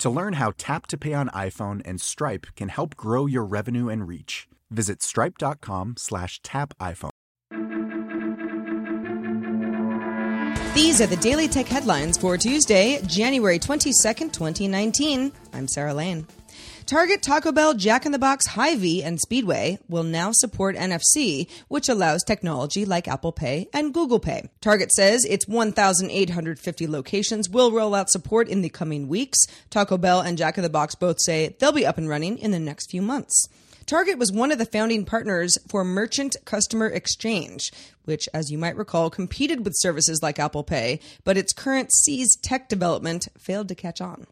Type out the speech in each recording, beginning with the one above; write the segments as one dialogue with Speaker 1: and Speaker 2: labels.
Speaker 1: To learn how Tap to Pay on iPhone and Stripe can help grow your revenue and reach, visit stripe.com slash tap iPhone.
Speaker 2: These are the Daily Tech headlines for Tuesday, January 22nd, 2019. I'm Sarah Lane. Target, Taco Bell, Jack in the Box, Hy-Vee, and Speedway will now support NFC, which allows technology like Apple Pay and Google Pay. Target says its 1,850 locations will roll out support in the coming weeks. Taco Bell and Jack in the Box both say they'll be up and running in the next few months. Target was one of the founding partners for Merchant Customer Exchange, which, as you might recall, competed with services like Apple Pay, but its CurrentC tech development failed to catch on.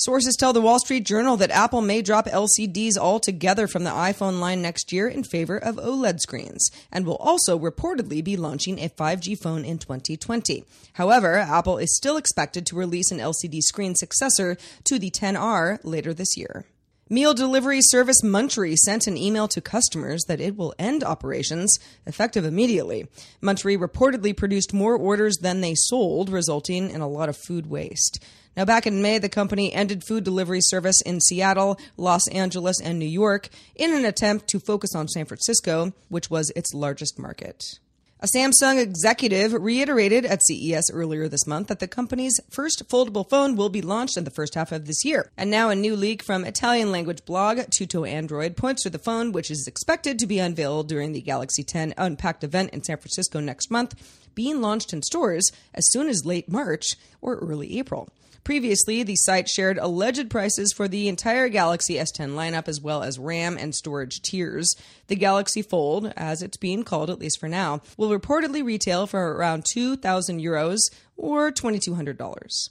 Speaker 2: Sources tell the Wall Street Journal that Apple may drop LCDs altogether from the iPhone line next year in favor of OLED screens, and will also reportedly be launching a 5G phone in 2020. However, Apple is still expected to release an LCD screen successor to the 10R later this year. Meal delivery service Munchery sent an email to customers that it will end operations effective immediately. Munchery reportedly produced more orders than they sold, resulting in a lot of food waste. Now, back in May, the company ended food delivery service in Seattle, Los Angeles, and New York in an attempt to focus on San Francisco, which was its largest market. A Samsung executive reiterated at CES earlier this month that the company's first foldable phone will be launched in the first half of this year. And now a new leak from Italian language blog Tutto Android points to the phone, which is expected to be unveiled during the Galaxy 10 Unpacked event in San Francisco next month, being launched in stores as soon as late March or early April. Previously, the site shared alleged prices for the entire Galaxy S10 lineup as well as RAM and storage tiers. The Galaxy Fold, as it's being called at least for now, will reportedly retail for around 2,000 euros or $2,200.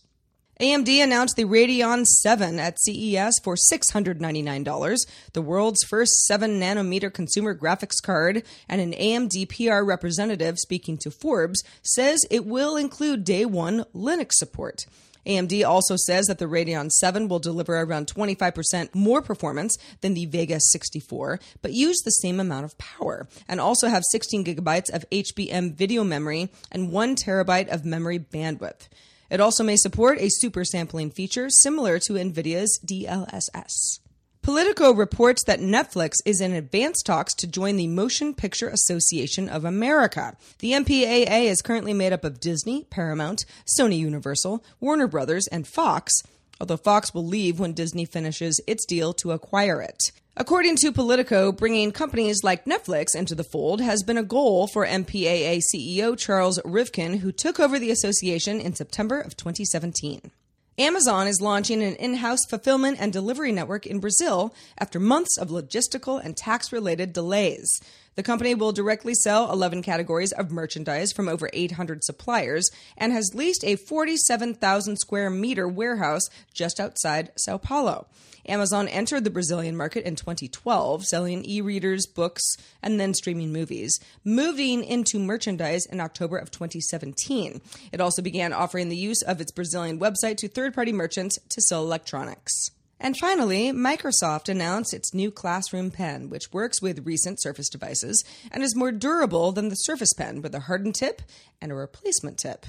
Speaker 2: AMD announced the Radeon 7 at CES for $699, the world's first 7 nanometer consumer graphics card, and an AMD PR representative speaking to Forbes says it will include day one Linux support. AMD also says that the Radeon 7 will deliver around 25% more performance than the Vega 64, but use the same amount of power, and also have 16 gigabytes of HBM video memory and 1 terabyte of memory bandwidth. It also may support a super sampling feature similar to NVIDIA's DLSS. Politico reports that Netflix is in advanced talks to join the Motion Picture Association of America. The MPAA is currently made up of Disney, Paramount, Sony Universal, Warner Brothers, and Fox, although Fox will leave when Disney finishes its deal to acquire it. According to Politico, bringing companies like Netflix into the fold has been a goal for MPAA CEO Charles Rivkin, who took over the association in September of 2017. Amazon is launching an in house fulfillment and delivery network in Brazil after months of logistical and tax related delays. The company will directly sell 11 categories of merchandise from over 800 suppliers and has leased a 47,000 square meter warehouse just outside Sao Paulo. Amazon entered the Brazilian market in 2012, selling e readers, books, and then streaming movies, moving into merchandise in October of 2017. It also began offering the use of its Brazilian website to third party merchants to sell electronics. And finally, Microsoft announced its new Classroom Pen, which works with recent Surface devices and is more durable than the Surface Pen with a hardened tip and a replacement tip.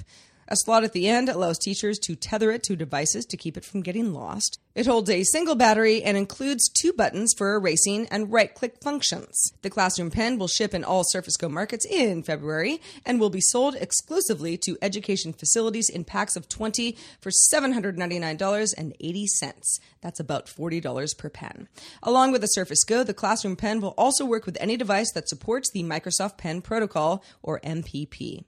Speaker 2: A slot at the end allows teachers to tether it to devices to keep it from getting lost. It holds a single battery and includes two buttons for erasing and right click functions. The Classroom Pen will ship in all Surface Go markets in February and will be sold exclusively to education facilities in packs of 20 for $799.80. That's about $40 per pen. Along with the Surface Go, the Classroom Pen will also work with any device that supports the Microsoft Pen Protocol, or MPP.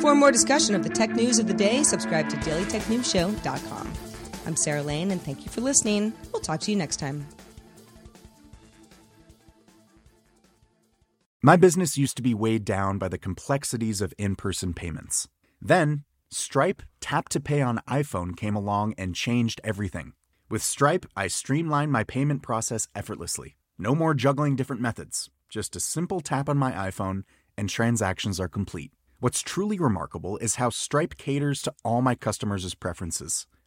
Speaker 2: For more discussion of the tech news of the day, subscribe to dailytechnewsshow.com. I'm Sarah Lane, and thank you for listening. We'll talk to you next time.
Speaker 1: My business used to be weighed down by the complexities of in person payments. Then, Stripe Tap to Pay on iPhone came along and changed everything. With Stripe, I streamlined my payment process effortlessly. No more juggling different methods, just a simple tap on my iPhone, and transactions are complete. What's truly remarkable is how Stripe caters to all my customers' preferences.